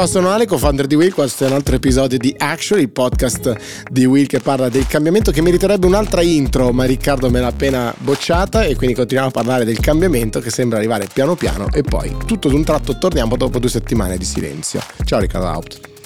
Ciao, sono Ale, co-founder di Will. Questo è un altro episodio di Action, il podcast di Will che parla del cambiamento che meriterebbe un'altra intro, ma Riccardo me l'ha appena bocciata e quindi continuiamo a parlare del cambiamento che sembra arrivare piano piano e poi tutto d'un tratto torniamo dopo due settimane di silenzio. Ciao Riccardo Haupt.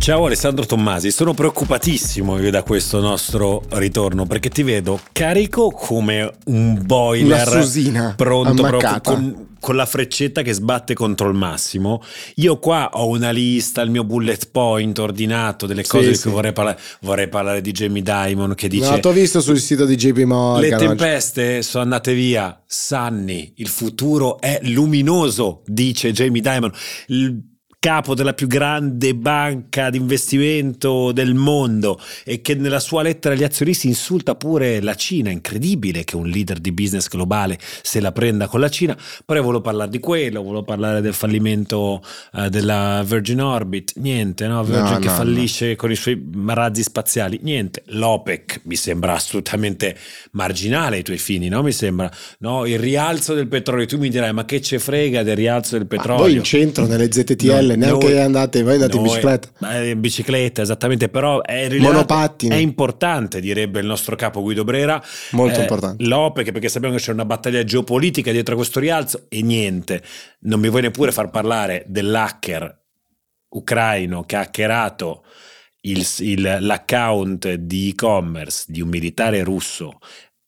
Ciao Alessandro Tommasi, sono preoccupatissimo io da questo nostro ritorno perché ti vedo carico come un boiler susina pronto proprio con, con la freccetta che sbatte contro il massimo. Io qua ho una lista, il mio bullet point ordinato delle cose Sì, di sì. cui vorrei parlare. Vorrei parlare di Jamie Dimon che dice... No, t'ho visto sul sito di JP Morgan. Le tempeste sono andate via. Sanni, il futuro è luminoso, dice Jamie Dimon, il capo della più grande banca di investimento del mondo e che nella sua lettera agli azionisti insulta pure la Cina. Incredibile che un leader di business globale se la prenda con la Cina. Però io volevo parlare di quello, volevo parlare del fallimento eh, della Virgin Orbit. Niente, no? Virgin No, che no, fallisce con i suoi razzi spaziali. Niente. L'OPEC mi sembra assolutamente marginale ai tuoi fini, no? Mi sembra. No, il rialzo del petrolio. Tu mi dirai, ma che ce frega del rialzo del Ma petrolio? voi in centro nelle ZTL No, neanche noi- andate, voi andate in noi- bicicletta. eh, in bicicletta, esattamente, però è Monopattini. È importante, direbbe il nostro capo Guido Brera. Molto Eh, importante. L'OPEC, perché sappiamo che c'è una battaglia geopolitica dietro a questo rialzo e niente. Non mi vuoi neppure far parlare dell'hacker ucraino che ha hackerato il- il- l'account di e-commerce di un militare russo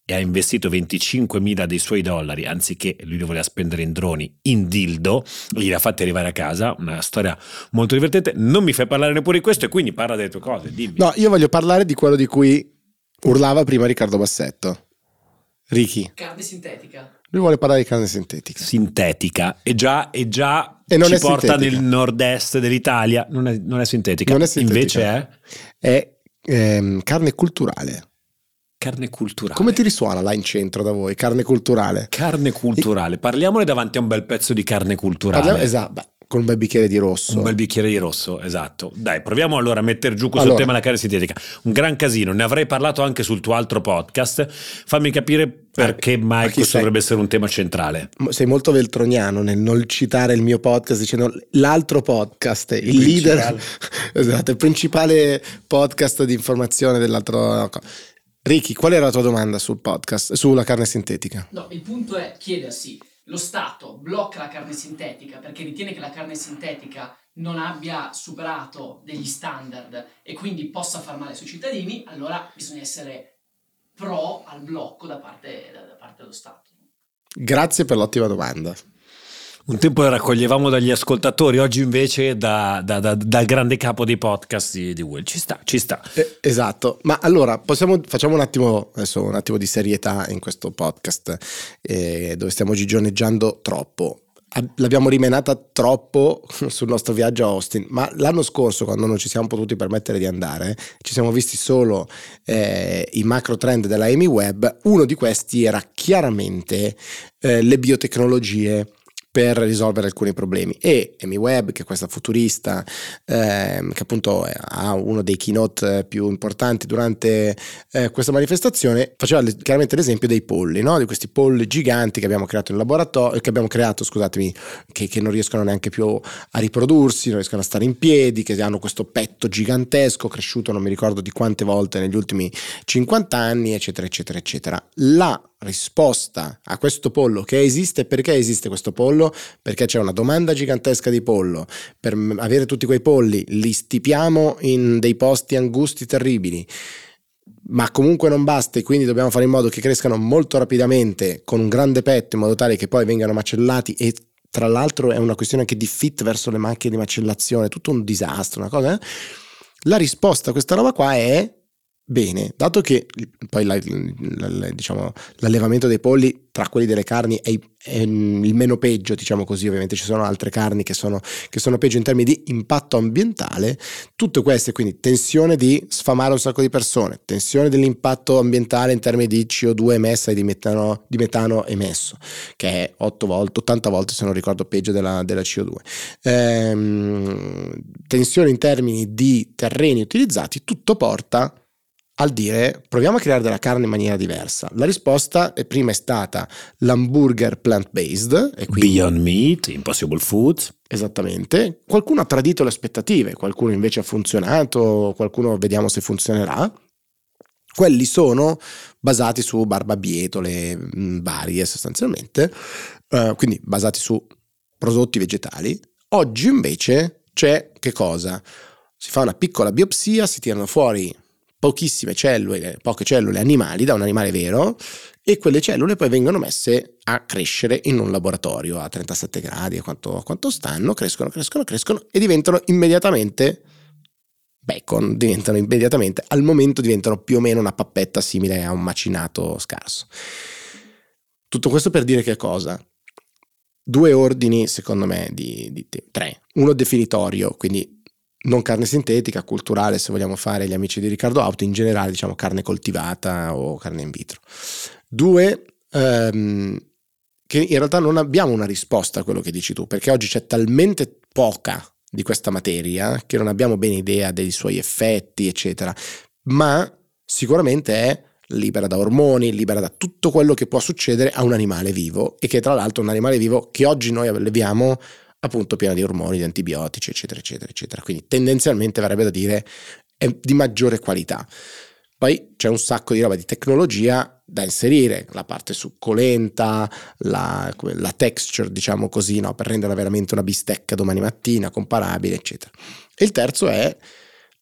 e ha investito 25.000 dei suoi dollari anziché lui li voleva spendere in droni in dildo glieli ha fatti arrivare a casa una storia molto divertente non mi fai parlare neppure di questo e quindi parla delle tue cose dimmi No, io voglio parlare di quello di cui urlava prima Riccardo Bassetto. Ricky, Carne sintetica. lui vuole parlare di carne sintetica. sintetica e già, e già E non ci è porta sintetica. nel nord-est dell'Italia non è, non è sintetica Non è sintetica. invece è È ehm, carne culturale. Carne culturale Come ti risuona là in centro da voi? Carne culturale. carne culturale parliamone davanti a un bel pezzo di carne culturale Parliamo- esatto, beh, con un bel bicchiere di rosso. Un bel bicchiere di rosso, esatto. Dai, proviamo allora a mettere giù questo Allora. tema della carne sintetica. Un gran casino, ne avrei parlato anche sul tuo altro podcast. Fammi capire perché mai ma chi questo sei? dovrebbe essere un tema centrale. Sei molto veltroniano nel non citare il mio podcast dicendo l'altro podcast, il, Il leader, esatto, il principale podcast di informazione dell'altro. no. Ricky, qual era la tua domanda sul podcast, sulla carne sintetica? No, il punto è chiedersi, lo Stato blocca la carne sintetica perché ritiene che la carne sintetica non abbia superato degli standard e quindi possa far male ai suoi cittadini, allora bisogna essere pro al blocco da parte, da, da parte dello Stato. Grazie per l'ottima domanda. Un tempo la raccoglievamo dagli ascoltatori, oggi invece da- da- da- dal grande capo dei podcast di, di Will. Ci sta, ci sta. Eh, esatto, ma allora possiamo, facciamo un attimo, adesso un attimo di serietà in questo podcast eh, dove stiamo gigioneggiando troppo. Ab- L'abbiamo rimenata troppo sul nostro viaggio a Austin, ma l'anno scorso, quando non ci siamo potuti permettere di andare, ci siamo visti solo eh, i macro trend della Amy Webb. Uno di questi era chiaramente eh, le biotecnologie per risolvere alcuni problemi e Amy Webb che è questa futurista ehm, che appunto ha uno dei keynote eh, più importanti durante eh, questa manifestazione faceva le- chiaramente l'esempio dei polli no? di questi polli giganti che abbiamo creato in laboratorio che abbiamo creato scusatemi che, che non riescono neanche più a riprodursi non riescono a stare in piedi che hanno questo petto gigantesco cresciuto non mi ricordo di quante volte negli ultimi 50 anni eccetera eccetera eccetera la risposta a questo pollo che esiste. Perché esiste questo pollo? Perché c'è una domanda gigantesca di pollo. Per avere tutti quei polli li stipiamo in dei posti angusti terribili. Ma comunque non basta e quindi dobbiamo fare in modo che crescano molto rapidamente con un grande petto in modo tale che poi vengano macellati. E tra l'altro è una questione anche di fit verso le macchine di macellazione. Tutto un disastro una cosa eh? la risposta a questa roba qua è Bene, dato che poi la- la- la- diciamo, l'allevamento dei polli tra quelli delle carni è, è il meno peggio, diciamo così, ovviamente ci sono altre carni che sono, che sono peggio in termini di impatto ambientale, tutte queste, quindi tensione di sfamare un sacco di persone, tensione dell'impatto ambientale in termini di CO2 emessa e di metano, di metano emesso, che è 8 volte, 80 volte se non ricordo peggio della, della CO2, Ehm, tensione in termini di terreni utilizzati, tutto porta al dire proviamo a creare della carne in maniera diversa. La risposta è, prima è stata l'hamburger plant-based. E quindi, Beyond Meat, Impossible Foods. Esattamente. Qualcuno ha tradito le aspettative, qualcuno invece ha funzionato, qualcuno vediamo se funzionerà. Quelli sono basati su barbabietole mh, varie sostanzialmente, uh, quindi basati su prodotti vegetali. Oggi invece c'è che cosa? Si fa una piccola biopsia, si tirano fuori pochissime cellule, poche cellule animali da un animale vero e quelle cellule poi vengono messe a crescere in un laboratorio a 37 gradi, a quanto, a quanto stanno, crescono, crescono, crescono e diventano immediatamente bacon, diventano immediatamente, al momento diventano più o meno una pappetta simile a un macinato scarso. Tutto questo per dire che cosa? Due ordini, secondo me, di, di tre. Uno definitorio, quindi non carne sintetica, culturale, se vogliamo fare gli amici di Riccardo Auto, in generale diciamo carne coltivata o carne in vitro. Due, ehm, che in realtà non abbiamo una risposta a quello che dici tu, perché oggi c'è talmente poca di questa materia che non abbiamo bene idea dei suoi effetti, eccetera, ma sicuramente è libera da ormoni, libera da tutto quello che può succedere a un animale vivo e che tra l'altro è un animale vivo che oggi noi alleviamo appunto piena di ormoni, di antibiotici, eccetera, eccetera, eccetera. Quindi tendenzialmente verrebbe da dire è di maggiore qualità. Poi c'è un sacco di roba di tecnologia da inserire, la parte succolenta, la, la texture, diciamo così, no? per renderla veramente una bistecca domani mattina, comparabile, eccetera. E il terzo è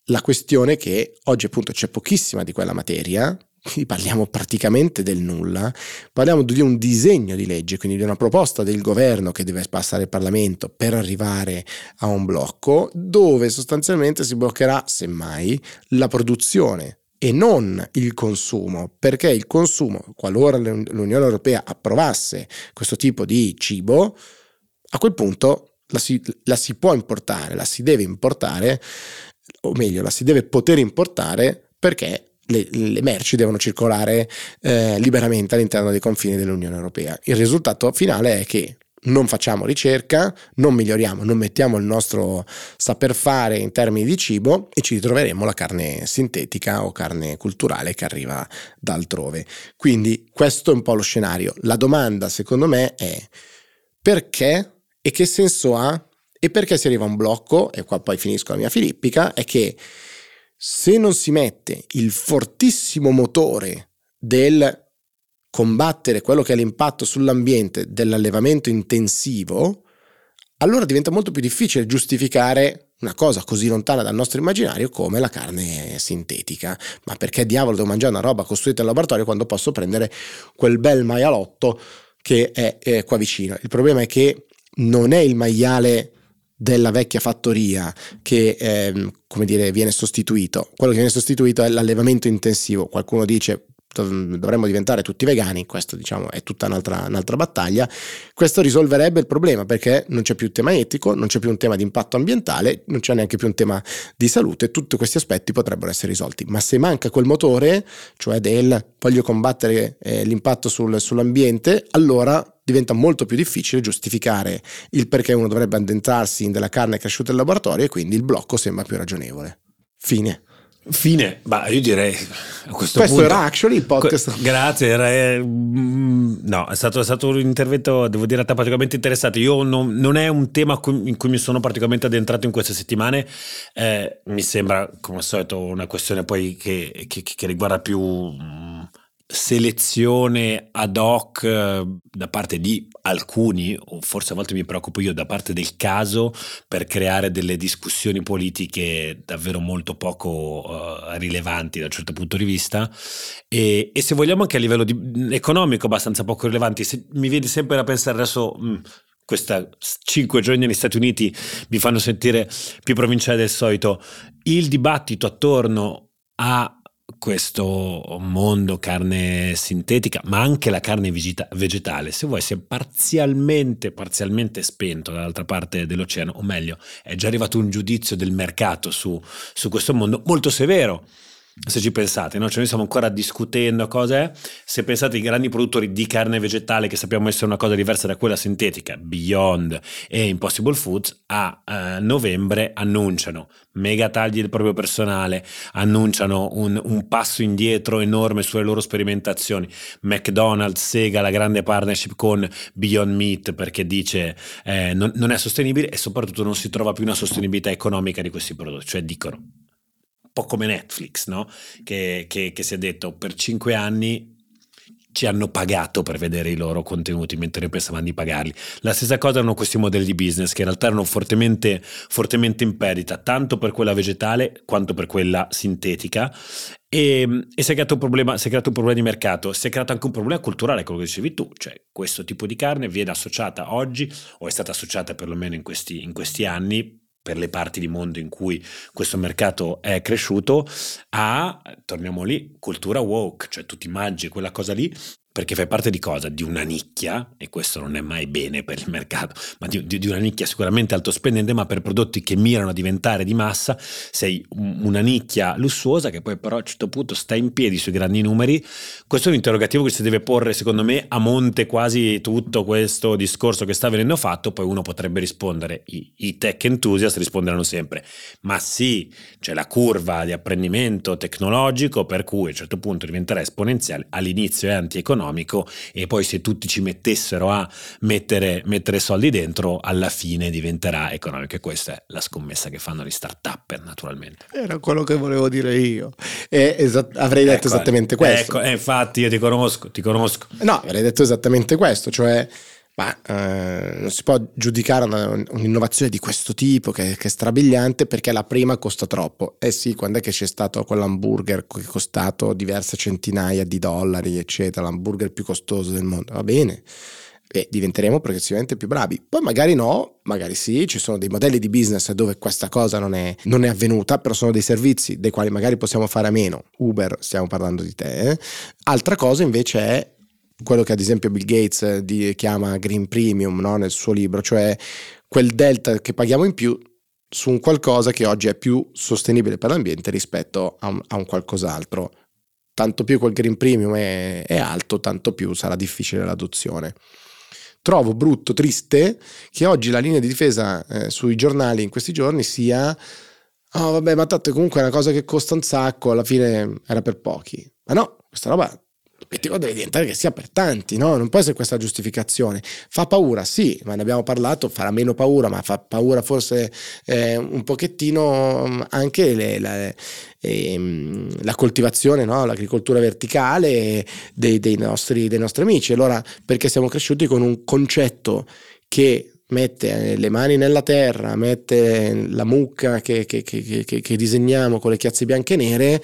la questione che oggi appunto c'è pochissima di quella materia, quindi parliamo praticamente del nulla, parliamo di un disegno di legge, quindi di una proposta del governo che deve passare il Parlamento per arrivare a un blocco dove sostanzialmente si bloccherà semmai la produzione e non il consumo, perché il consumo, qualora l'Unione Europea approvasse questo tipo di cibo, a quel punto la si, la si può importare, la si deve importare, o meglio, la si deve poter importare perché le, le merci devono circolare eh, liberamente all'interno dei confini dell'Unione Europea. Il risultato finale è che non facciamo ricerca, non miglioriamo, non mettiamo il nostro saper fare in termini di cibo e ci ritroveremo la carne sintetica o carne culturale che arriva da altrove. Quindi questo è un po' lo scenario. La domanda secondo me è perché e che senso ha e perché si arriva a un blocco, e qua poi finisco la mia filippica, è che se non si mette il fortissimo motore del combattere quello che è l'impatto sull'ambiente dell'allevamento intensivo, allora diventa molto più difficile giustificare una cosa così lontana dal nostro immaginario come la carne sintetica. Ma perché diavolo devo mangiare una roba costruita in laboratorio quando posso prendere quel bel maialotto che è, è qua vicino? Il problema è che non è il maiale della vecchia fattoria che eh, come dire, viene sostituito. Quello che viene sostituito è l'allevamento intensivo. Qualcuno dice dovremmo diventare tutti vegani, questo diciamo è tutta un'altra, un'altra, battaglia, questo risolverebbe il problema perché non c'è più tema etico, non c'è più un tema di impatto ambientale, non c'è neanche più un tema di salute, tutti questi aspetti potrebbero essere risolti, ma se manca quel motore, cioè del voglio combattere eh, l'impatto sul, sull'ambiente, allora diventa molto più difficile giustificare il perché uno dovrebbe addentrarsi in della carne cresciuta in laboratorio e quindi il blocco sembra più ragionevole. Fine. Fine, ma io direi a questo, questo punto, era actually il podcast. Grazie, era, eh, mm, no, è stato, è stato, un intervento, devo dire, particolarmente interessante. Io non, non, è un tema in cui mi sono particolarmente addentrato in queste settimane. Eh, mi sembra, come al solito, una questione poi che, che, che riguarda più. Selezione ad hoc eh, da parte di alcuni, o forse a volte mi preoccupo io, da parte del caso per creare delle discussioni politiche davvero molto poco uh, rilevanti da un certo punto di vista e, e se vogliamo anche a livello di, economico abbastanza poco rilevanti. Se, mi viene sempre da pensare adesso... Mh, questa cinque giorni negli Stati Uniti mi fanno sentire più provinciale del solito. Il dibattito attorno a questo mondo carne sintetica, ma anche la carne vegeta- vegetale, se vuoi, si è parzialmente, parzialmente spento dall'altra parte dell'oceano, o meglio, è già arrivato un giudizio del mercato su, su questo mondo molto severo se ci pensate, no? cioè noi stiamo ancora discutendo cose, se pensate ai grandi produttori di carne vegetale che sappiamo essere una cosa diversa da quella sintetica, Beyond e Impossible Foods, a eh, novembre annunciano mega tagli del proprio personale, annunciano un, un, passo indietro enorme sulle loro sperimentazioni, McDonald's sega la grande partnership con Beyond Meat perché dice eh, non, non è sostenibile e soprattutto non si trova più una sostenibilità economica di questi prodotti, cioè dicono po' come Netflix, no? che, che, che si è detto per cinque anni ci hanno pagato per vedere i loro contenuti mentre noi pensavamo di pagarli. La stessa cosa erano questi modelli di business che in realtà erano fortemente, fortemente in perdita, tanto per quella vegetale quanto per quella sintetica. E, e si, è creato un problema, si è creato un problema di mercato, si è creato anche un problema culturale, quello che dicevi tu, cioè questo tipo di carne viene associata oggi, o è stata associata perlomeno in questi, in questi anni, per le parti di mondo in cui questo mercato è cresciuto, a, torniamo lì, cultura woke, cioè tu ti mangi quella cosa lì perché fai parte di cosa? Di una nicchia, e questo non è mai bene per il mercato, ma di, di, di, una nicchia sicuramente alto spendente, ma per prodotti che mirano a diventare di massa, sei una nicchia lussuosa che poi però a un certo punto sta in piedi sui grandi numeri. Questo è un interrogativo che si deve porre, secondo me, a monte quasi tutto questo discorso che sta venendo fatto, poi uno potrebbe rispondere, i, i tech enthusiast risponderanno sempre, ma sì, c'è la curva di apprendimento tecnologico per cui a un certo punto diventerà esponenziale, all'inizio è antieconomico, economico e poi se tutti ci mettessero a mettere, mettere soldi dentro, alla fine diventerà economico e questa è la scommessa che fanno gli start-up naturalmente. Era quello che volevo dire io. Esat- avrei detto ecco, esattamente questo. Ecco, eh, infatti io ti conosco, ti conosco. No, avrei detto esattamente questo, cioè ma eh, non si può giudicare una, un'innovazione di questo tipo che, che, è strabiliante perché la prima costa troppo. Eh sì, quando è che c'è stato quell'hamburger che è costato diverse centinaia di dollari, eccetera, l'hamburger più costoso del mondo? Va bene. E diventeremo progressivamente più bravi. Poi magari no, magari sì, ci sono dei modelli di business dove questa cosa non è, non è avvenuta, però sono dei servizi dei quali magari possiamo fare a meno. Uber, stiamo parlando di te. Eh? Altra cosa invece è quello che ad esempio Bill Gates eh, di, chiama Green Premium no? nel suo libro, cioè quel delta che paghiamo in più su un qualcosa che oggi è più sostenibile per l'ambiente rispetto a un, a un qualcos'altro. Tanto più quel Green Premium è, è alto, tanto più sarà difficile l'adozione. Trovo brutto, triste che oggi la linea di difesa eh, sui giornali in questi giorni sia Oh, vabbè, ma tanto comunque è una cosa che costa un sacco, alla fine era per pochi. Ma no, questa roba l'obiettivo deve diventare che sia per tanti, no? Non può essere questa giustificazione. Fa paura, sì, ma ne abbiamo parlato, farà meno paura, ma fa paura forse eh, un pochettino mm, anche le, la, eh, la, coltivazione, no? l'agricoltura verticale dei, dei, nostri, dei nostri amici. Allora, perché siamo cresciuti con un concetto che mette le mani nella terra, mette la mucca che, che, che, che disegniamo con le chiazze bianche e nere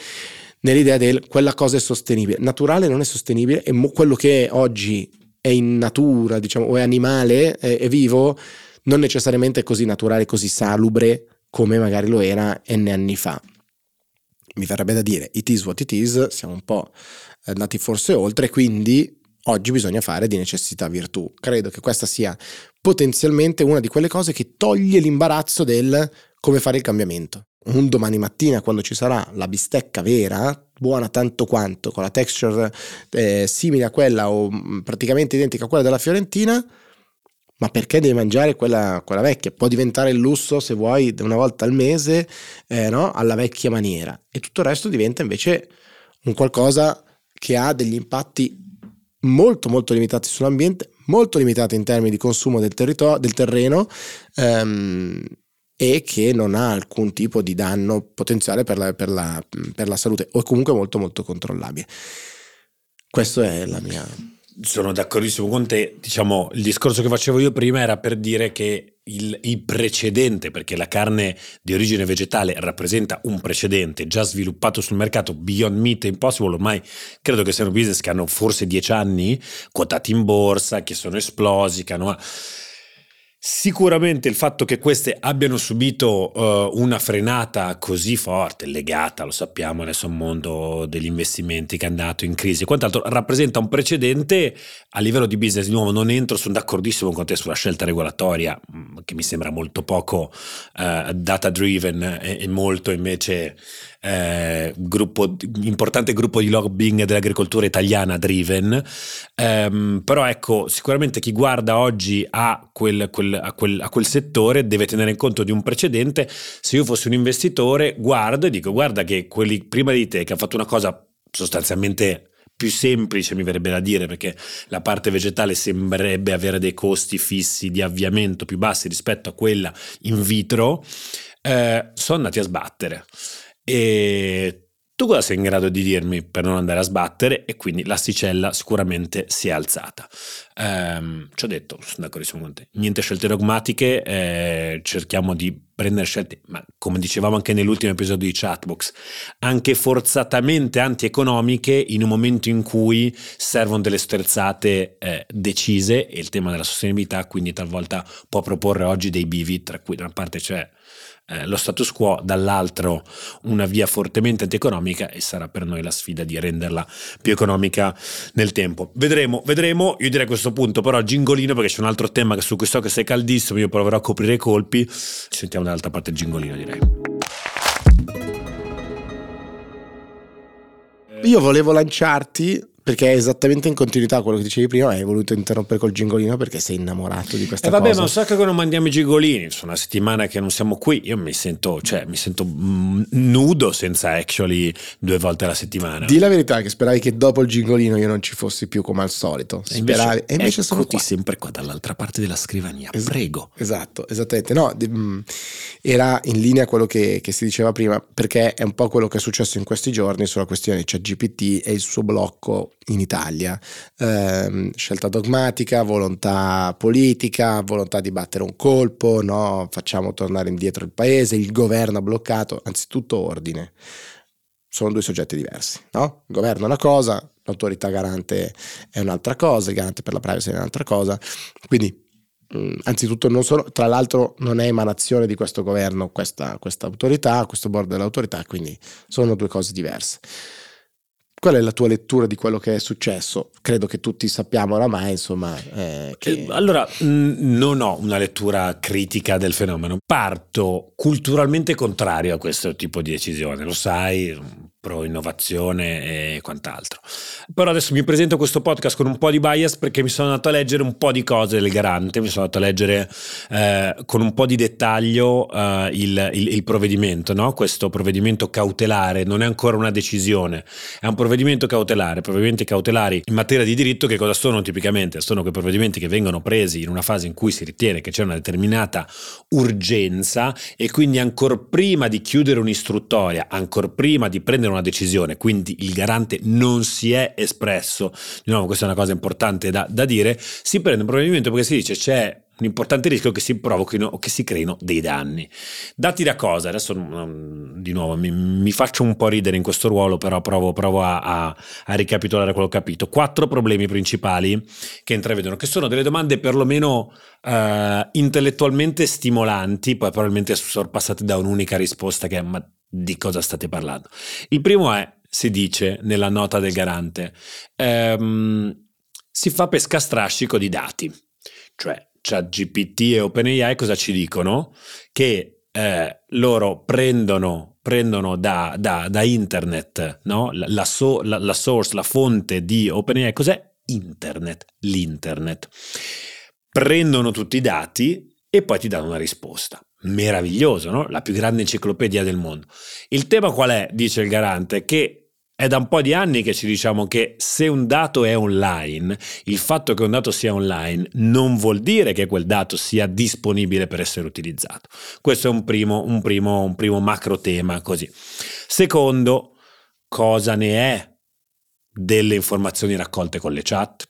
nell'idea del quella cosa è sostenibile. Naturale non è sostenibile e mo- quello che oggi è in natura, diciamo, o è animale, è, è vivo, non necessariamente è così naturale, così salubre come magari lo era n anni fa. Mi verrebbe da dire, it is what it is, siamo un po' andati forse oltre, quindi oggi bisogna fare di necessità virtù. Credo che questa sia potenzialmente una di quelle cose che toglie l'imbarazzo del come fare il cambiamento un domani mattina quando ci sarà la bistecca vera, buona tanto quanto, con la texture eh, simile a quella o mm, praticamente identica a quella della Fiorentina, ma perché devi mangiare quella, quella, vecchia? Può diventare il lusso se vuoi una volta al mese, eh, no? alla vecchia maniera. E tutto il resto diventa invece un qualcosa che ha degli impatti molto molto limitati sull'ambiente, molto limitati in termini di consumo del, territorio, del terreno. Ehm, e che non ha alcun tipo di danno potenziale per la, per la, per la salute o comunque molto molto controllabile. Questa è la mia... Sono d'accordissimo con te, diciamo il discorso che facevo io prima era per dire che il, il, precedente, perché la carne di origine vegetale rappresenta un precedente già sviluppato sul mercato, Beyond Meat e Impossible, ormai credo che siano business che hanno forse dieci anni, quotati in borsa, che sono esplosi, che hanno Sicuramente il fatto che queste abbiano subito uh, una frenata così forte, legata, lo sappiamo, adesso a un mondo degli investimenti che è andato in crisi e quant'altro, rappresenta un precedente a livello di business. Di nuovo, non entro, sono d'accordissimo con te sulla scelta regolatoria, mm, che mi sembra molto poco uh, data driven e, e molto invece eh, gruppo, importante gruppo di lobbying dell'agricoltura italiana driven, ehm, però ecco sicuramente chi guarda oggi a quel, quel, a, quel, a quel settore deve tenere conto di un precedente, se io fossi un investitore guardo e dico guarda che quelli prima di te che hanno fatto una cosa sostanzialmente più semplice, mi verrebbe da dire, perché la parte vegetale sembrerebbe avere dei costi fissi di avviamento più bassi rispetto a quella in vitro, eh, sono andati a sbattere. E tu cosa sei in grado di dirmi per non andare a sbattere? E quindi l'asticella sicuramente si è alzata. Um, ci ho detto, sono d'accordissimo con te. Niente scelte dogmatiche, eh, cerchiamo di prendere scelte, ma come dicevamo anche nell'ultimo episodio di Chatbox, anche forzatamente antieconomiche in un momento in cui servono delle sterzate eh, decise e il tema della sostenibilità quindi talvolta può proporre oggi dei bivi, tra cui da una parte c'è eh, lo status quo, dall'altro una via fortemente antieconomica e sarà per noi la sfida di renderla più economica nel tempo. Vedremo, vedremo, io direi a questo punto però gingolino perché c'è un altro tema su cui so che sei caldissimo, io proverò a coprire i colpi, ci sentiamo dall'altra parte il gingolino direi. Io volevo lanciarti perché è esattamente in continuità quello che dicevi prima, hai voluto interrompere col gingolino perché sei innamorato di questa eh vabbè, cosa. ma so che non mandiamo i gingolini, sono una settimana che non siamo qui, io mi sento, cioè, mi sento mm, nudo senza actually due volte alla settimana. Di la verità che speravi che dopo il gingolino io non ci fossi più come al solito. E invece, speravi, e invece sono qua. sempre qua dall'altra parte della scrivania, Es- prego. Esatto, esattamente. No, di, mh, era in linea quello che, che, si diceva prima, perché è un po' quello che è successo in questi giorni sulla questione cioè GPT e il suo blocco in Italia. Eh, scelta dogmatica, volontà politica, volontà di battere un colpo, no? facciamo tornare indietro il paese, il governo ha bloccato, anzitutto ordine. Sono due soggetti diversi, no? Il governo è una cosa, l'autorità garante è un'altra cosa, il garante per la privacy è un'altra cosa. Quindi anzitutto non sono, tra l'altro non è emanazione di questo governo questa, questa autorità, questo board dell'autorità, quindi sono due cose diverse. Qual è la tua lettura di quello che è successo? Credo che tutti sappiamo oramai, insomma. Eh, che... Allora, mh, non ho una lettura critica del fenomeno. Parto culturalmente contrario a questo tipo di decisione, lo sai, pro innovazione e quant'altro. Però adesso mi presento questo podcast con un po' di bias perché mi sono andato a leggere un po' di cose del garante, mi sono andato a leggere eh, con un po' di dettaglio eh, il, il, il, provvedimento, no? questo provvedimento cautelare non è ancora una decisione, è un provvedimento cautelare, provvedimenti cautelari in materia di diritto che cosa sono tipicamente? Sono quei provvedimenti che vengono presi in una fase in cui si ritiene che c'è una determinata urgenza e quindi ancora prima di chiudere un'istruttoria, ancora prima di prendere una una decisione, quindi il garante non si è espresso, di nuovo questa è una cosa importante da, da dire, si prende un provvedimento perché si dice c'è un importante rischio che si provochino o che si creino dei danni. Dati da cosa? Adesso di nuovo mi, mi faccio un po' ridere in questo ruolo, però provo, provo a, a, a, ricapitolare quello che ho capito. Quattro problemi principali che intravedono, che sono delle domande perlomeno uh, intellettualmente stimolanti, poi probabilmente sorpassate da un'unica risposta che è ma di cosa state parlando. Il primo è, si dice nella nota del garante, ehm, si fa pesca strascico di dati, cioè ChatGPT e OpenAI cosa ci dicono? Che eh, loro prendono, prendono da, da, da, internet no? la, la, so, la, la source, la fonte di OpenAI, cos'è? Internet, l'internet. Prendono tutti i dati e poi ti danno una risposta meraviglioso, no? la più grande enciclopedia del mondo. Il tema qual è, dice il garante, che è da un po' di anni che ci diciamo che se un dato è online, il fatto che un dato sia online non vuol dire che quel dato sia disponibile per essere utilizzato. Questo è un primo, un primo, un primo macro tema così. Secondo, cosa ne è delle informazioni raccolte con le chat?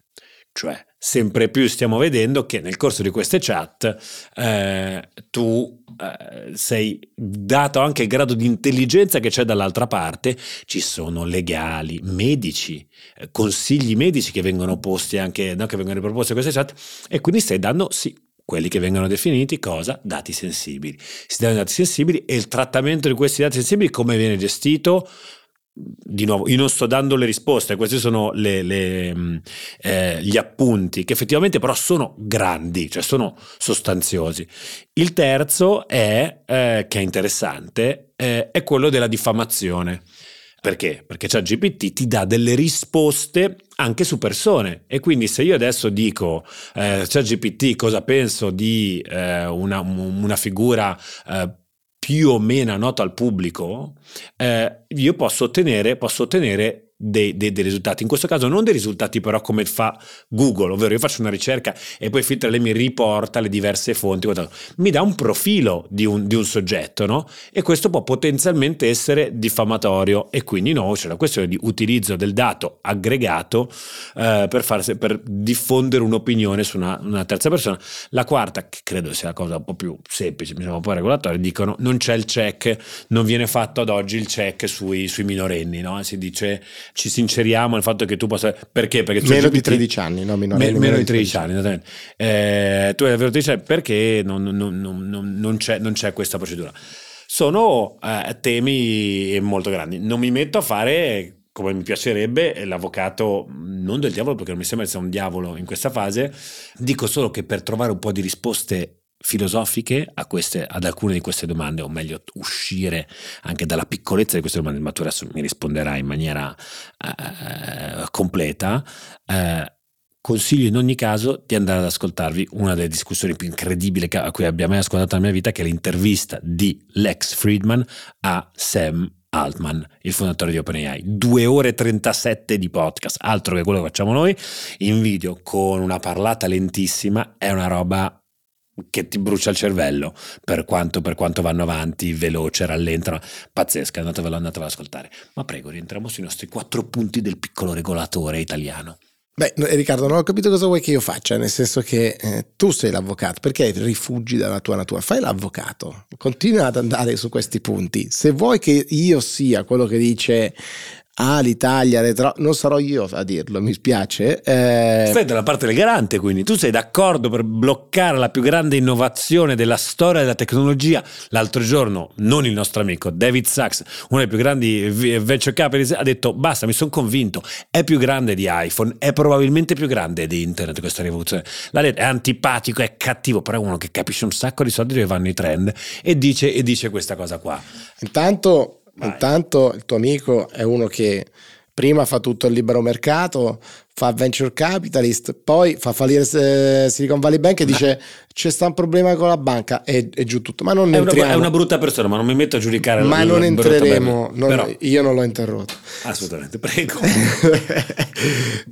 Cioè, sempre più stiamo vedendo che nel corso di queste chat eh, tu eh, sei dato anche il grado di intelligenza che c'è dall'altra parte, ci sono legali, medici, eh, consigli medici che vengono posti anche, no, che vengono proposti a queste chat e quindi stai dando sì quelli che vengono definiti cosa? Dati sensibili. Si danno dati sensibili e il trattamento di questi dati sensibili come viene gestito? Di nuovo, io non sto dando le risposte, questi sono le, le, mm, eh, gli appunti che effettivamente però sono grandi, cioè sono sostanziosi. Il terzo è, eh, che è interessante, eh, è quello della diffamazione. Perché? Perché ChatGPT ti dà delle risposte anche su persone e quindi se io adesso dico eh, ChatGPT cosa penso di eh, una, una, figura eh, più o meno nota al pubblico, eh, io posso ottenere, posso ottenere dei, dei, dei, risultati. In questo caso non dei risultati però come fa Google, ovvero io faccio una ricerca e poi Filtra lei mi riporta le diverse fonti, mi dà un profilo di un, di un soggetto, no? E questo può potenzialmente essere diffamatorio e quindi no, c'è la questione di utilizzo del dato aggregato eh, per, farsi, per diffondere un'opinione su una, una, terza persona. La quarta, che credo sia la cosa un po' più semplice, sembra un po' regolatoria, dicono non c'è il check, non viene fatto ad oggi il check sui, sui minorenni, no? Si dice ci sinceriamo nel fatto che tu possa... Perché? Perché tu meno GPT, di 13 anni, no? Minore, me, meno, di 13 anni, anni eh, tu hai davvero 13 anni perché non, non, non, non, c'è, non c'è questa procedura. Sono eh, temi molto grandi. Non mi metto a fare come mi piacerebbe, l'avvocato non del diavolo perché non mi sembra sia un diavolo in questa fase, dico solo che per trovare un po' di risposte filosofiche queste, ad alcune di queste domande, o meglio uscire anche dalla piccolezza di queste domande, ma tu adesso mi risponderai in maniera eh, completa. Eh, consiglio in ogni caso di andare ad ascoltarvi una delle discussioni più incredibili a cui abbia mai ascoltato nella mia vita, che è l'intervista di Lex Friedman a Sam Altman, il fondatore di OpenAI. Due ore e 37 di podcast, altro che quello che facciamo noi, in video con una parlata lentissima, è una roba che ti brucia il cervello per quanto, per quanto vanno avanti, veloce, rallentano. Pazzesca, andatevelo, andatevelo ad ascoltare. Ma prego, rientriamo sui nostri quattro punti del piccolo regolatore italiano. Beh, Riccardo, non ho capito cosa vuoi che io faccia, nel senso che eh, tu sei l'avvocato, perché rifugi dalla tua natura? Fai l'avvocato, continua ad andare su questi punti. Se vuoi che io sia quello che dice ah l'Italia retro non sarò io a dirlo mi spiace eh... stai dalla parte del garante quindi. Tu sei d'accordo per bloccare la più grande innovazione della storia della tecnologia? L'altro giorno non il nostro amico David Sachs uno dei più grandi venture capitalist ha detto basta mi sono convinto è più grande di iPhone è probabilmente più grande di internet questa rivoluzione. L'ha detto è antipatico è cattivo però è uno che capisce un sacco di soldi dove vanno i trend. E dice, e dice questa cosa qua. Intanto Vai. Intanto il tuo amico è uno che prima fa tutto il libero mercato, fa venture capitalist, poi fa fallire eh, Silicon Valley Bank e ma dice c'è sta un problema con la banca e, e giù tutto. Ma non è una, è una, brutta persona, ma non mi metto a giudicare. Ma non entreremo, non, Però, io non l'ho interrotto. Assolutamente, prego.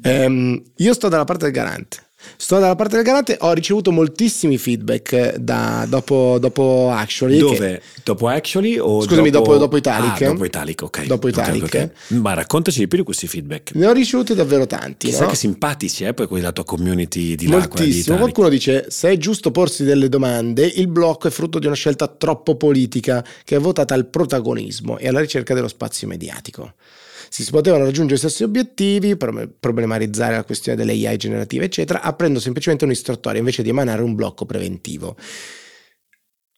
um, io sto dalla parte del garante. Sto dalla parte del garante, ho ricevuto moltissimi feedback da, dopo, dopo Actually. Dove? Che... Dopo Actually o Scusami, dopo, dopo, dopo Italic? Ah, dopo Italic, ok. Dopo Italic. Okay, okay. Ma raccontaci di più di questi feedback. Ne ho ricevuti davvero tanti. Chissà no? che simpatici, eh, poi quelli della tua community di là. Moltissimo. Qualcuno dice, se è giusto porsi delle domande, il blocco è frutto di una scelta troppo politica che è votata al protagonismo e alla ricerca dello spazio mediatico si potevano raggiungere gli stessi obiettivi, problematizzare la questione delle AI generative, eccetera, aprendo semplicemente un'istruttoria invece di emanare un blocco preventivo.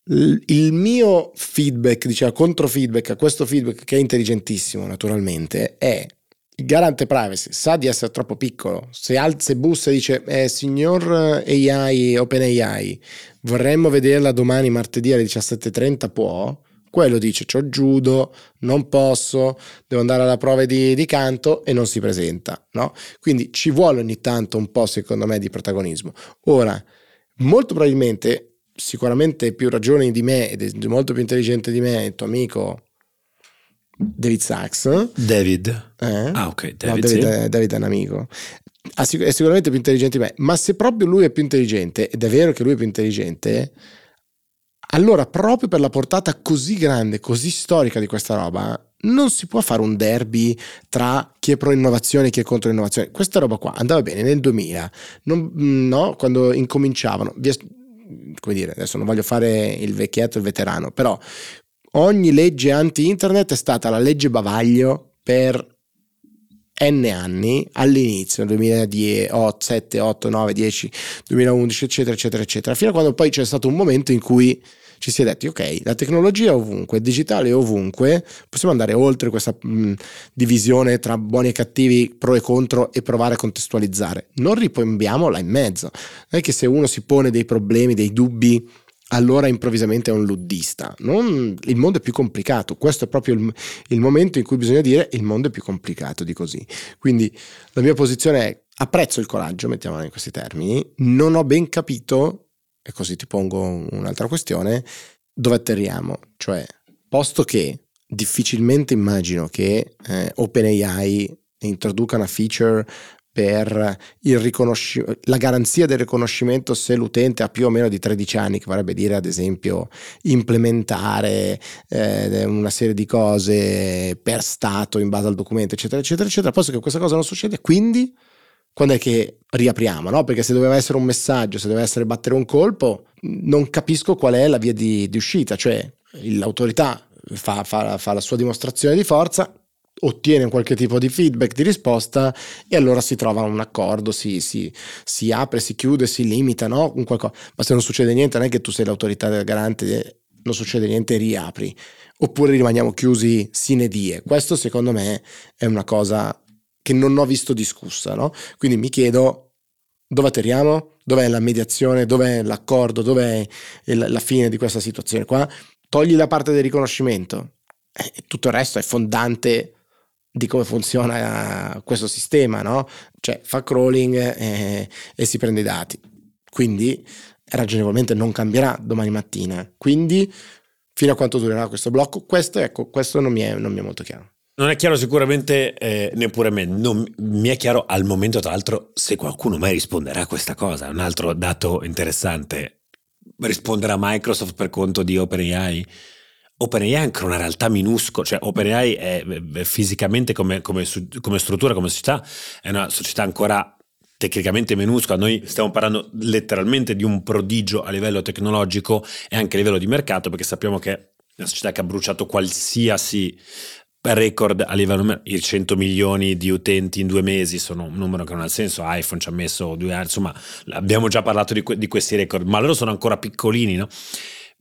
Il mio feedback, diciamo, controfeedback a questo feedback che è intelligentissimo naturalmente, è il garante privacy sa di essere troppo piccolo. Se, al- se bussa e dice, eh, signor AI, OpenAI, vorremmo vederla domani martedì alle 17.30, può? Quello dice c'ho judo, non posso, devo andare alla prova di, di, canto e non si presenta, no? Quindi ci vuole ogni tanto un po', secondo me, di protagonismo. Ora, molto probabilmente, sicuramente più ragioni di me ed è molto più intelligente di me, il tuo amico David Sachs. David. Eh? Ah, ok. David, no, David, sì. è, David è un amico. È sicuramente più intelligente di me, ma se proprio lui è più intelligente, ed è vero che lui è più intelligente, allora, proprio per la portata così grande, così storica di questa roba, non si può fare un derby tra chi è pro innovazione e chi è contro l'innovazione. Questa roba qua andava bene nel 2000, non, mm, no? quando incominciavano. Come dire, adesso non voglio fare il vecchietto, il veterano, però ogni legge anti-internet è stata la legge bavaglio per N anni all'inizio, nel 2007, 8, 9, 10, 2011, eccetera, eccetera, eccetera, fino a quando poi c'è stato un momento in cui ci si è detti ok, la tecnologia è ovunque, il digitale è ovunque, possiamo andare oltre questa mh, divisione tra buoni e cattivi, pro e contro e provare a contestualizzare. Non ripombiamola in mezzo. Non è che se uno si pone dei problemi, dei dubbi, allora improvvisamente è un luddista. Non, il mondo è più complicato, questo è proprio il, il momento in cui bisogna dire il mondo è più complicato di così. Quindi la mia posizione è apprezzo il coraggio, mettiamola in questi termini, non ho ben capito e così ti pongo un'altra questione, dove atterriamo? Cioè, posto che difficilmente immagino che eh, OpenAI introduca una feature per la garanzia del riconoscimento se l'utente ha più o meno di 13 anni, che vorrebbe dire ad esempio implementare eh, una serie di cose per stato in base al documento, eccetera, eccetera, eccetera, posto che questa cosa non succede, quindi quando è che riapriamo, no? Perché se doveva essere un messaggio, se doveva essere battere un colpo, non capisco qual è la via di, di uscita, cioè l'autorità fa, fa, fa la sua dimostrazione di forza, ottiene qualche tipo di feedback, di risposta e allora si trova un accordo, si, si, si apre, si chiude, si limita, no? Un qualcosa. Ma se non succede niente non è che tu sei l'autorità del garante, non succede niente riapri. Oppure rimaniamo chiusi sine die. Questo secondo me è una cosa che non ho visto discussa, no? Quindi mi chiedo dove atterriamo, dov'è la mediazione, dov'è l'accordo, dov'è il, la fine di questa situazione qua. Togli la parte del riconoscimento e tutto il resto è fondante di come funziona questo sistema, no? Cioè fa crawling e, e si prende i dati. Quindi ragionevolmente non cambierà domani mattina. Quindi fino a quanto durerà questo blocco? Questo, ecco, questo non mi è, non mi è molto chiaro. Non è chiaro sicuramente eh, neppure a me, non mi è chiaro al momento tra l'altro se qualcuno mai risponderà a questa cosa, un altro dato interessante, risponderà Microsoft per conto di OpenAI? OpenAI è anche una realtà minuscola, cioè OpenAI è, è fisicamente come, come, come struttura, come società, è una società ancora tecnicamente minuscola, noi stiamo parlando letteralmente di un prodigio a livello tecnologico e anche a livello di mercato perché sappiamo che è una società che ha bruciato qualsiasi record a livello i 100 milioni di utenti in due mesi sono un numero che non ha senso iPhone ci ha messo due anni insomma abbiamo già parlato di, que- di questi record ma loro sono ancora piccolini no?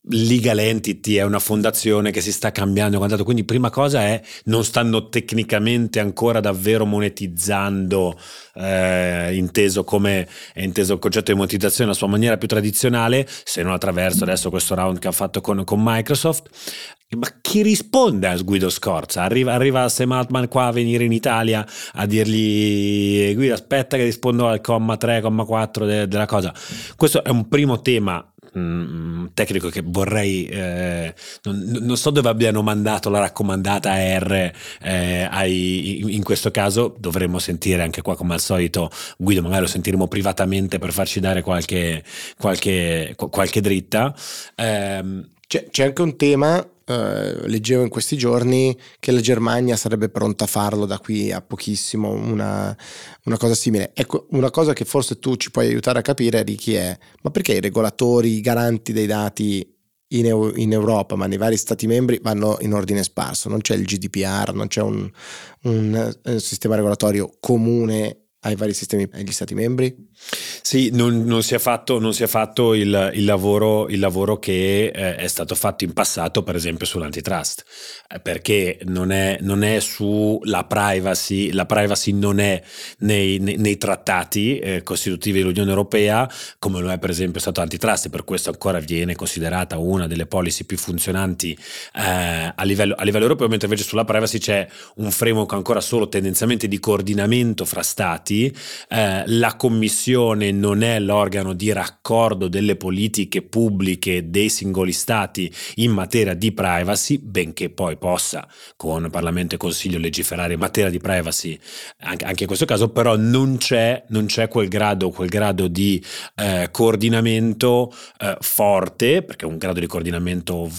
Legal Entity è una fondazione che si sta cambiando, quindi prima cosa è non stanno tecnicamente ancora davvero monetizzando, eh, inteso come è inteso il concetto di monetizzazione nella sua maniera più tradizionale, se non attraverso adesso questo round che ha fatto con, con Microsoft. Ma chi risponde a Guido Scorza? Arriva, arriva Sam Altman qua a venire in Italia a dirgli Guido aspetta che rispondo al comma 3, comma 4 de- della cosa. Questo è un primo tema Mm, tecnico che vorrei eh, non, non, so dove abbiano mandato la raccomandata R eh, ai, in questo caso dovremmo sentire anche qua come al solito Guido magari lo sentiremo privatamente per farci dare qualche, qualche, qualche dritta. Eh, c'è, c'è anche un tema Uh, leggevo in questi giorni che la Germania sarebbe pronta a farlo da qui a pochissimo, una, una, cosa simile. Ecco, una cosa che forse tu ci puoi aiutare a capire, Ricky, è ma perché i regolatori, i garanti dei dati in, in, Europa, ma nei vari Stati membri vanno in ordine sparso? Non c'è il GDPR, non c'è un, un, un sistema regolatorio comune ai vari sistemi agli stati membri? Sì, non, non, si è fatto, non si è fatto il, il, lavoro, il lavoro che eh, è stato fatto in passato, per esempio sull'antitrust, eh, perché non è, non è sulla privacy, la privacy non è nei, nei, nei trattati eh, costitutivi dell'Unione Europea, come lo è per esempio stato l'antitrust, e per questo ancora viene considerata una delle policy più funzionanti eh, a, livello, a livello europeo, mentre invece sulla privacy c'è un framework ancora solo tendenzialmente di coordinamento fra stati stati, eh, la Commissione non è l'organo di raccordo delle politiche pubbliche dei singoli stati in materia di privacy, benché poi possa con Parlamento e Consiglio legiferare in materia di privacy anche, in questo caso, però non c'è, non c'è quel, grado, quel grado di eh, coordinamento eh, forte, perché un grado di coordinamento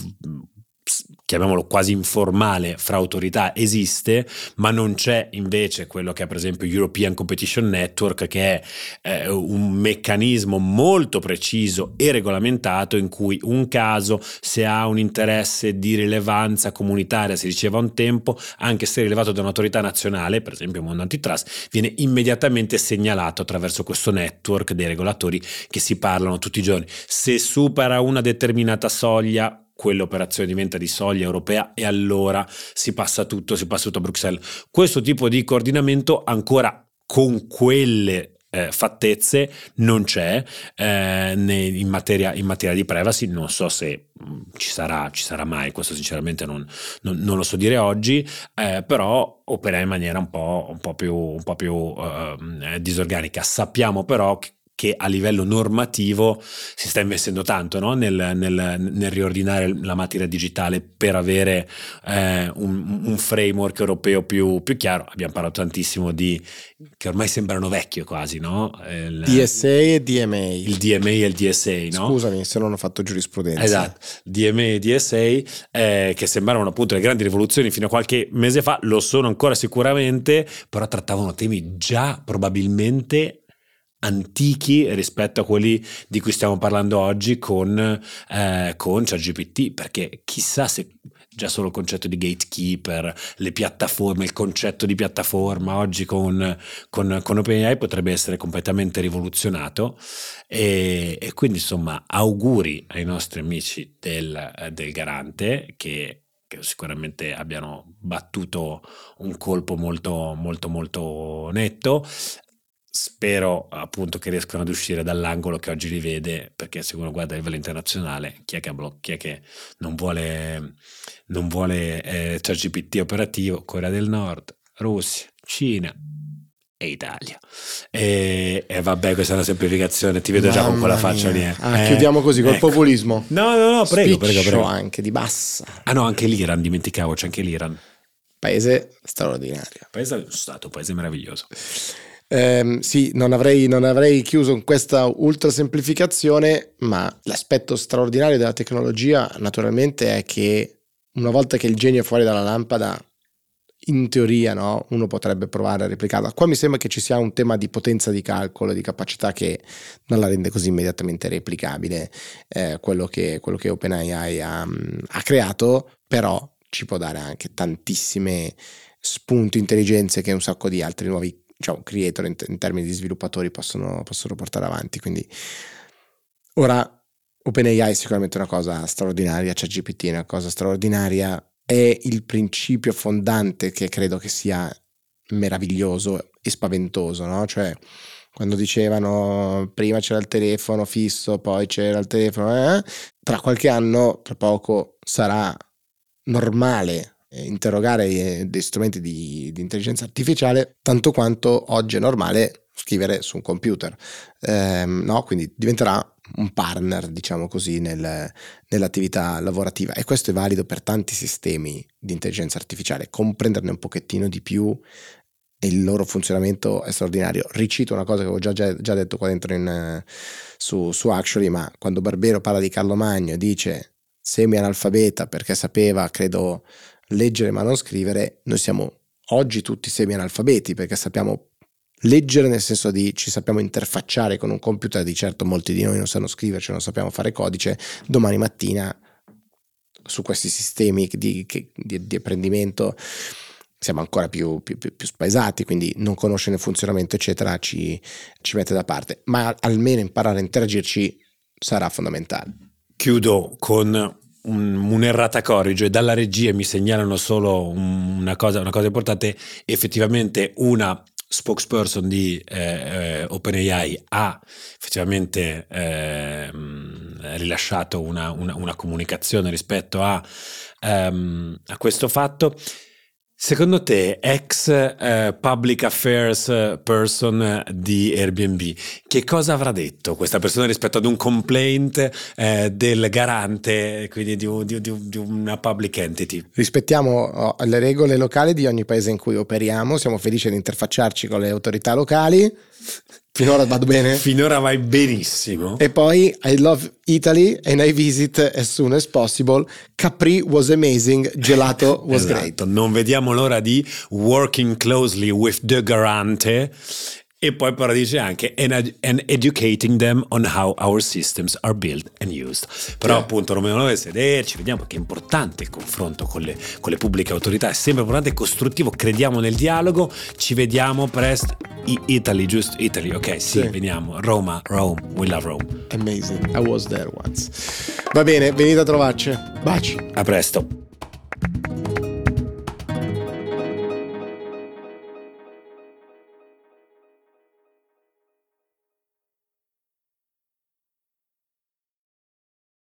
chiamiamolo quasi informale fra autorità esiste, ma non c'è invece quello che è per esempio European Competition Network, che è eh, un meccanismo molto preciso e regolamentato in cui un caso, se ha un interesse di rilevanza comunitaria, si diceva un tempo, anche se rilevato da un'autorità nazionale, per esempio il mondo antitrust, viene immediatamente segnalato attraverso questo network dei regolatori che si parlano tutti i giorni. Se supera una determinata soglia, quell'operazione diventa di soglia europea e allora si passa tutto, si passa tutto a Bruxelles. Questo tipo di coordinamento ancora con quelle eh, fattezze non c'è eh, in, materia, in, materia, di privacy, non so se mm, ci, sarà, ci, sarà, mai, questo sinceramente non, non, non lo so dire oggi, eh, però opera in maniera un po', un po più, un po più eh, disorganica. Sappiamo però che che a livello normativo si sta investendo tanto no? nel, nel, nel, riordinare la materia digitale per avere eh, un, un, framework europeo più, più, chiaro. Abbiamo parlato tantissimo di che ormai sembrano vecchie quasi, no? Il, DSA e DMA. Il DMA e il DSA, no? Scusami se non ho fatto giurisprudenza. Esatto, DMA e DSA eh, che sembravano appunto le grandi rivoluzioni fino a qualche mese fa, lo sono ancora sicuramente, però trattavano temi già probabilmente antichi rispetto a quelli di cui stiamo parlando oggi con, eh, con ChatGPT, perché chissà se già solo il concetto di gatekeeper, le piattaforme, il concetto di piattaforma oggi con, con, con OpenAI potrebbe essere completamente rivoluzionato. E, e, quindi insomma auguri ai nostri amici del, del garante che che sicuramente abbiano battuto un colpo molto molto molto netto spero appunto che riescano ad uscire dall'angolo che oggi li vede, perché se uno guarda a livello internazionale, chi è che, blo- chi è che non vuole, non vuole eh, ChatGPT operativo? Corea del Nord, Russia, Cina e Italia. E, e vabbè, questa è una semplificazione, ti vedo Mamma già con quella faccia lì. Eh. Ah, eh, chiudiamo così col ecco. populismo. No, no, no, prego, prego, prego. anche di bassa. Ah no, anche l'Iran, dimenticavo, c'è anche l'Iran. Paese straordinario. Paese stato, paese meraviglioso. Eh, sì, non avrei, non avrei chiuso con questa ultra semplificazione, ma l'aspetto straordinario della tecnologia naturalmente è che una volta che il genio è fuori dalla lampada, in teoria no, uno potrebbe provare a replicarla. Qua mi sembra che ci sia un tema di potenza di calcolo, di capacità che non la rende così immediatamente replicabile, eh, quello, che, quello che OpenAI ha, ha creato, però ci può dare anche tantissime spunti, intelligenze che un sacco di altri nuovi diciamo, creator in, in, termini di sviluppatori possono, possono portare avanti. Quindi ora OpenAI è sicuramente una cosa straordinaria, c'è GPT è una cosa straordinaria, è il principio fondante che credo che sia meraviglioso e spaventoso, no? Cioè, quando dicevano prima c'era il telefono fisso, poi c'era il telefono, eh, tra qualche anno, tra poco, sarà normale interrogare eh, dei strumenti di, di, intelligenza artificiale tanto quanto oggi è normale scrivere su un computer, eh, no? quindi diventerà un partner, diciamo così, nel, nell'attività lavorativa e questo è valido per tanti sistemi di intelligenza artificiale, comprenderne un pochettino di più e il loro funzionamento è straordinario. Ricito una cosa che avevo già, già, già detto qua dentro in, su, su Actually, ma quando Barbero parla di Carlo Magno dice semi-analfabeta perché sapeva, credo, leggere ma non scrivere, noi siamo oggi tutti semi-analfabeti perché sappiamo leggere nel senso di ci sappiamo interfacciare con un computer, di certo molti di noi non sanno scriverci, non sappiamo fare codice, domani mattina su questi sistemi di, di, di apprendimento siamo ancora più, più, più, più, spaesati, quindi non conoscere il funzionamento, eccetera, ci, ci mette da parte. Ma almeno imparare a interagirci sarà fondamentale. Chiudo con un, un'errata corrige, dalla regia mi segnalano solo una cosa, una cosa importante, effettivamente una spokesperson di eh, eh, OpenAI ha effettivamente eh, rilasciato una, una, una, comunicazione rispetto a, um, a questo fatto. Secondo te, ex eh, public affairs person di Airbnb, che cosa avrà detto questa persona rispetto ad un complaint eh, del garante, quindi di, di, di, di, una public entity? Rispettiamo oh, le regole locali di ogni paese in cui operiamo, siamo felici di interfacciarci con le autorità locali Finora vado bene? Finora vai benissimo. E poi I love Italy and I visit as soon as possible. Capri was amazing, gelato was Esatto, great. Non vediamo l'ora di working closely with the garante. E poi però dice anche and, and educating them on how our systems are built and used. Però Sì. appunto non dobbiamo sederci, vediamo che è importante il confronto con le, con le pubbliche autorità, è sempre importante, è costruttivo, crediamo nel dialogo, ci vediamo presto. I- Italy, giusto? Italy, ok, sì, Sì. veniamo. Roma, Rome, we love Rome. Amazing, I was there once. Va bene, venite a trovarci. Baci. A presto.